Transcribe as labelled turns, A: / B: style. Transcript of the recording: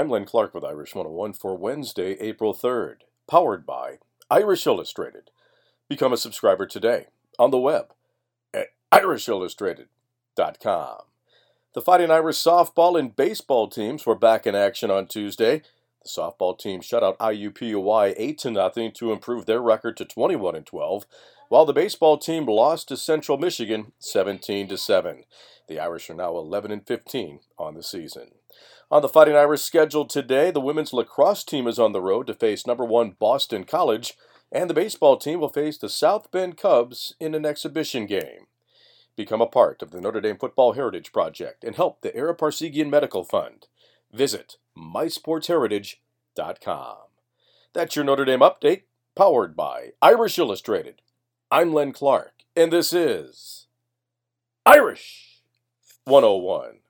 A: I'm Len Clark with Irish 101 for Wednesday, April 3rd, powered by Irish Illustrated. Become a subscriber today on the web at irishillustrated.com. The Fighting Irish softball and baseball teams were back in action on Tuesday. The softball team shut out IUPUI 8 to nothing to improve their record to 21 and 12, while the baseball team lost to Central Michigan 17 to 7. The Irish are now 11 and 15 on the season. On the Fighting Irish schedule today, the women's lacrosse team is on the road to face number 1 Boston College, and the baseball team will face the South Bend Cubs in an exhibition game. Become a part of the Notre Dame Football Heritage Project and help the Ara Parseghian Medical Fund. Visit mysportsheritage.com. That's your Notre Dame update, powered by Irish Illustrated. I'm Len Clark, and this is Irish 101